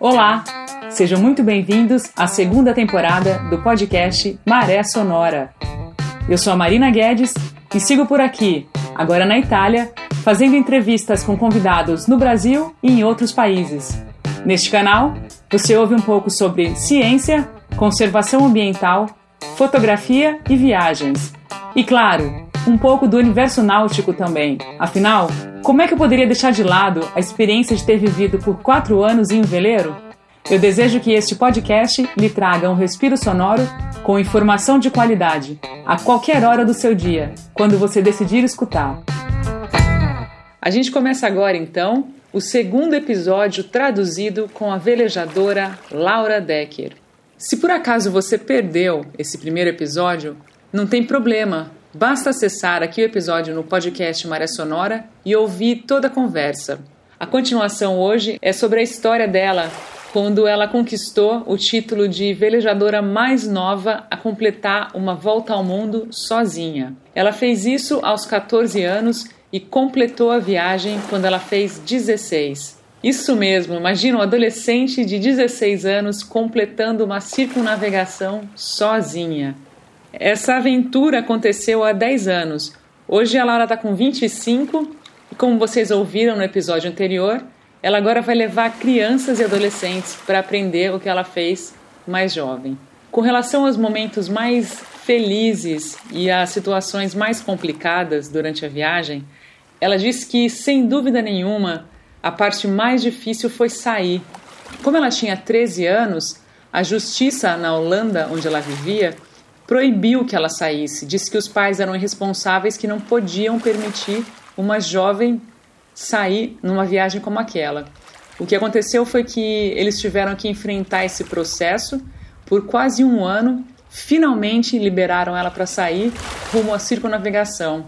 Olá, sejam muito bem-vindos à segunda temporada do podcast Maré Sonora. Eu sou a Marina Guedes e sigo por aqui, agora na Itália, fazendo entrevistas com convidados no Brasil e em outros países. Neste canal, você ouve um pouco sobre ciência, conservação ambiental, fotografia e viagens. E claro, um pouco do universo náutico também. Afinal, como é que eu poderia deixar de lado a experiência de ter vivido por quatro anos em um veleiro? Eu desejo que este podcast lhe traga um respiro sonoro com informação de qualidade, a qualquer hora do seu dia, quando você decidir escutar. A gente começa agora então o segundo episódio traduzido com a velejadora Laura Decker. Se por acaso você perdeu esse primeiro episódio, não tem problema. Basta acessar aqui o episódio no podcast Maré Sonora e ouvir toda a conversa. A continuação hoje é sobre a história dela quando ela conquistou o título de velejadora mais nova a completar uma volta ao mundo sozinha. Ela fez isso aos 14 anos e completou a viagem quando ela fez 16. Isso mesmo, imagina um adolescente de 16 anos completando uma circunnavegação sozinha. Essa aventura aconteceu há 10 anos. Hoje a Laura está com 25 e, como vocês ouviram no episódio anterior, ela agora vai levar crianças e adolescentes para aprender o que ela fez mais jovem. Com relação aos momentos mais felizes e às situações mais complicadas durante a viagem, ela diz que, sem dúvida nenhuma, a parte mais difícil foi sair. Como ela tinha 13 anos, a justiça na Holanda, onde ela vivia, proibiu que ela saísse. Disse que os pais eram irresponsáveis que não podiam permitir uma jovem sair numa viagem como aquela. O que aconteceu foi que eles tiveram que enfrentar esse processo por quase um ano. Finalmente liberaram ela para sair rumo à circunnavegação.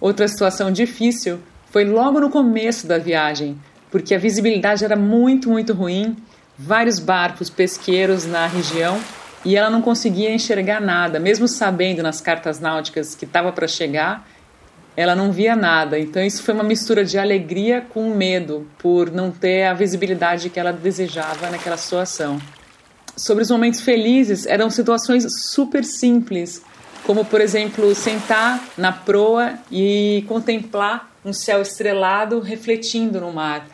Outra situação difícil foi logo no começo da viagem, porque a visibilidade era muito, muito ruim, vários barcos pesqueiros na região e ela não conseguia enxergar nada, mesmo sabendo nas cartas náuticas que estava para chegar, ela não via nada. Então isso foi uma mistura de alegria com medo por não ter a visibilidade que ela desejava naquela situação. Sobre os momentos felizes, eram situações super simples, como por exemplo sentar na proa e contemplar um céu estrelado refletindo no mar.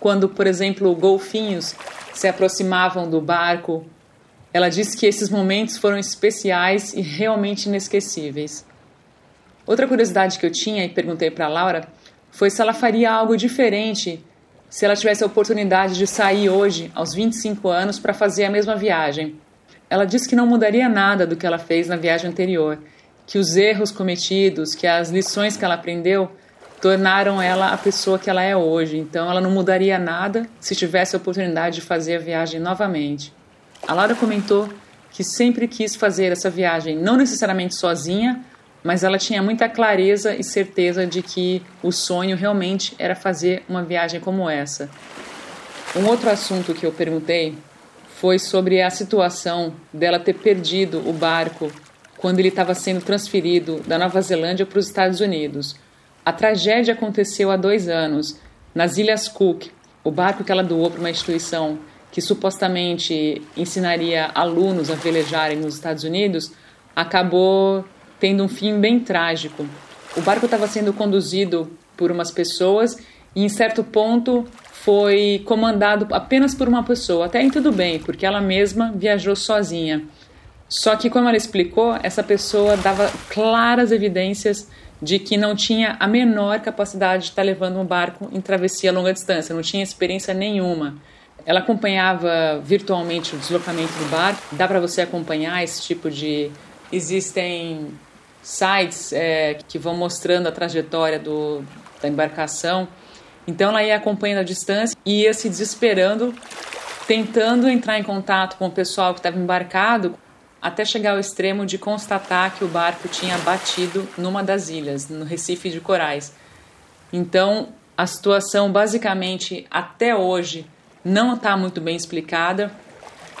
Quando, por exemplo, golfinhos se aproximavam do barco, ela disse que esses momentos foram especiais e realmente inesquecíveis. Outra curiosidade que eu tinha e perguntei para Laura foi se ela faria algo diferente se ela tivesse a oportunidade de sair hoje, aos 25 anos, para fazer a mesma viagem. Ela disse que não mudaria nada do que ela fez na viagem anterior, que os erros cometidos, que as lições que ela aprendeu tornaram ela a pessoa que ela é hoje. Então ela não mudaria nada se tivesse a oportunidade de fazer a viagem novamente. A Laura comentou que sempre quis fazer essa viagem, não necessariamente sozinha, mas ela tinha muita clareza e certeza de que o sonho realmente era fazer uma viagem como essa. Um outro assunto que eu perguntei foi sobre a situação dela ter perdido o barco quando ele estava sendo transferido da Nova Zelândia para os Estados Unidos. A tragédia aconteceu há dois anos, nas Ilhas Cook. O barco que ela doou para uma instituição que supostamente ensinaria alunos a velejarem nos Estados Unidos acabou tendo um fim bem trágico. O barco estava sendo conduzido por umas pessoas e, em certo ponto, foi comandado apenas por uma pessoa. Até aí tudo bem, porque ela mesma viajou sozinha. Só que, como ela explicou, essa pessoa dava claras evidências de que não tinha a menor capacidade de estar levando um barco em travessia a longa distância, não tinha experiência nenhuma. Ela acompanhava virtualmente o deslocamento do barco, dá para você acompanhar esse tipo de. Existem sites é, que vão mostrando a trajetória do, da embarcação então ela ia acompanhando a distância e ia se desesperando, tentando entrar em contato com o pessoal que estava embarcado, até chegar ao extremo de constatar que o barco tinha batido numa das ilhas, no Recife de Corais. Então a situação, basicamente, até hoje, não está muito bem explicada.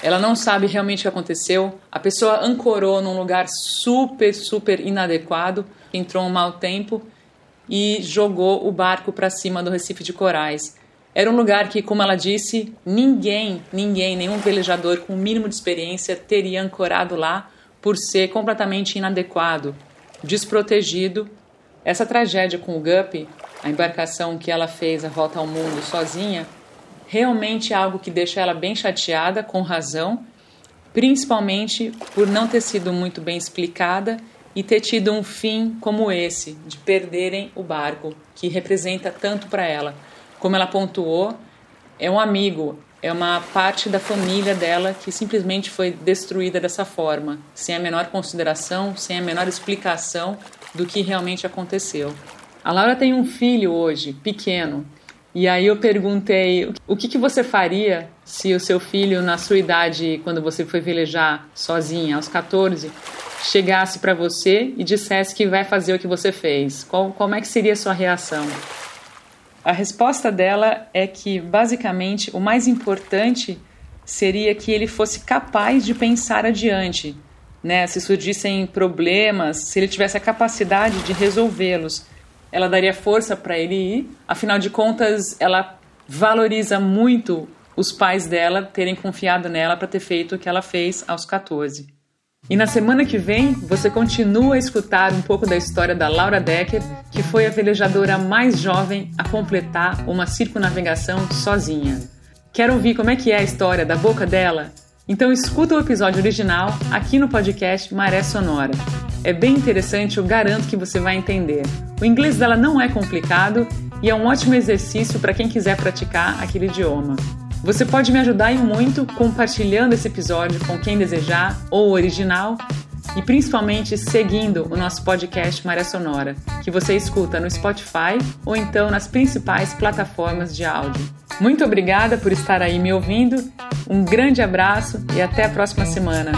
Ela não sabe realmente o que aconteceu. A pessoa ancorou num lugar super, super inadequado entrou um mau tempo e jogou o barco para cima do Recife de Corais. Era um lugar que, como ela disse, ninguém, ninguém, nenhum velejador com o mínimo de experiência teria ancorado lá por ser completamente inadequado, desprotegido. Essa tragédia com o Guppy, a embarcação que ela fez a volta ao mundo sozinha, realmente é algo que deixa ela bem chateada, com razão, principalmente por não ter sido muito bem explicada e ter tido um fim como esse, de perderem o barco, que representa tanto para ela. Como ela pontuou, é um amigo, é uma parte da família dela que simplesmente foi destruída dessa forma, sem a menor consideração, sem a menor explicação do que realmente aconteceu. A Laura tem um filho hoje, pequeno, e aí eu perguntei o que, que você faria se o seu filho, na sua idade, quando você foi velejar sozinha, aos 14, chegasse para você e dissesse que vai fazer o que você fez? Qual, como é que seria a sua reação? A resposta dela é que, basicamente, o mais importante seria que ele fosse capaz de pensar adiante, né? Se surgissem problemas, se ele tivesse a capacidade de resolvê-los ela daria força para ele ir. Afinal de contas, ela valoriza muito os pais dela terem confiado nela para ter feito o que ela fez aos 14. E na semana que vem, você continua a escutar um pouco da história da Laura Decker, que foi a velejadora mais jovem a completar uma circunavegação sozinha. Quer ouvir como é que é a história da boca dela? Então escuta o episódio original aqui no podcast Maré Sonora. É bem interessante, eu garanto que você vai entender. O inglês dela não é complicado e é um ótimo exercício para quem quiser praticar aquele idioma. Você pode me ajudar e muito compartilhando esse episódio com quem desejar ou original e principalmente seguindo o nosso podcast Maré Sonora, que você escuta no Spotify ou então nas principais plataformas de áudio. Muito obrigada por estar aí me ouvindo, um grande abraço e até a próxima semana.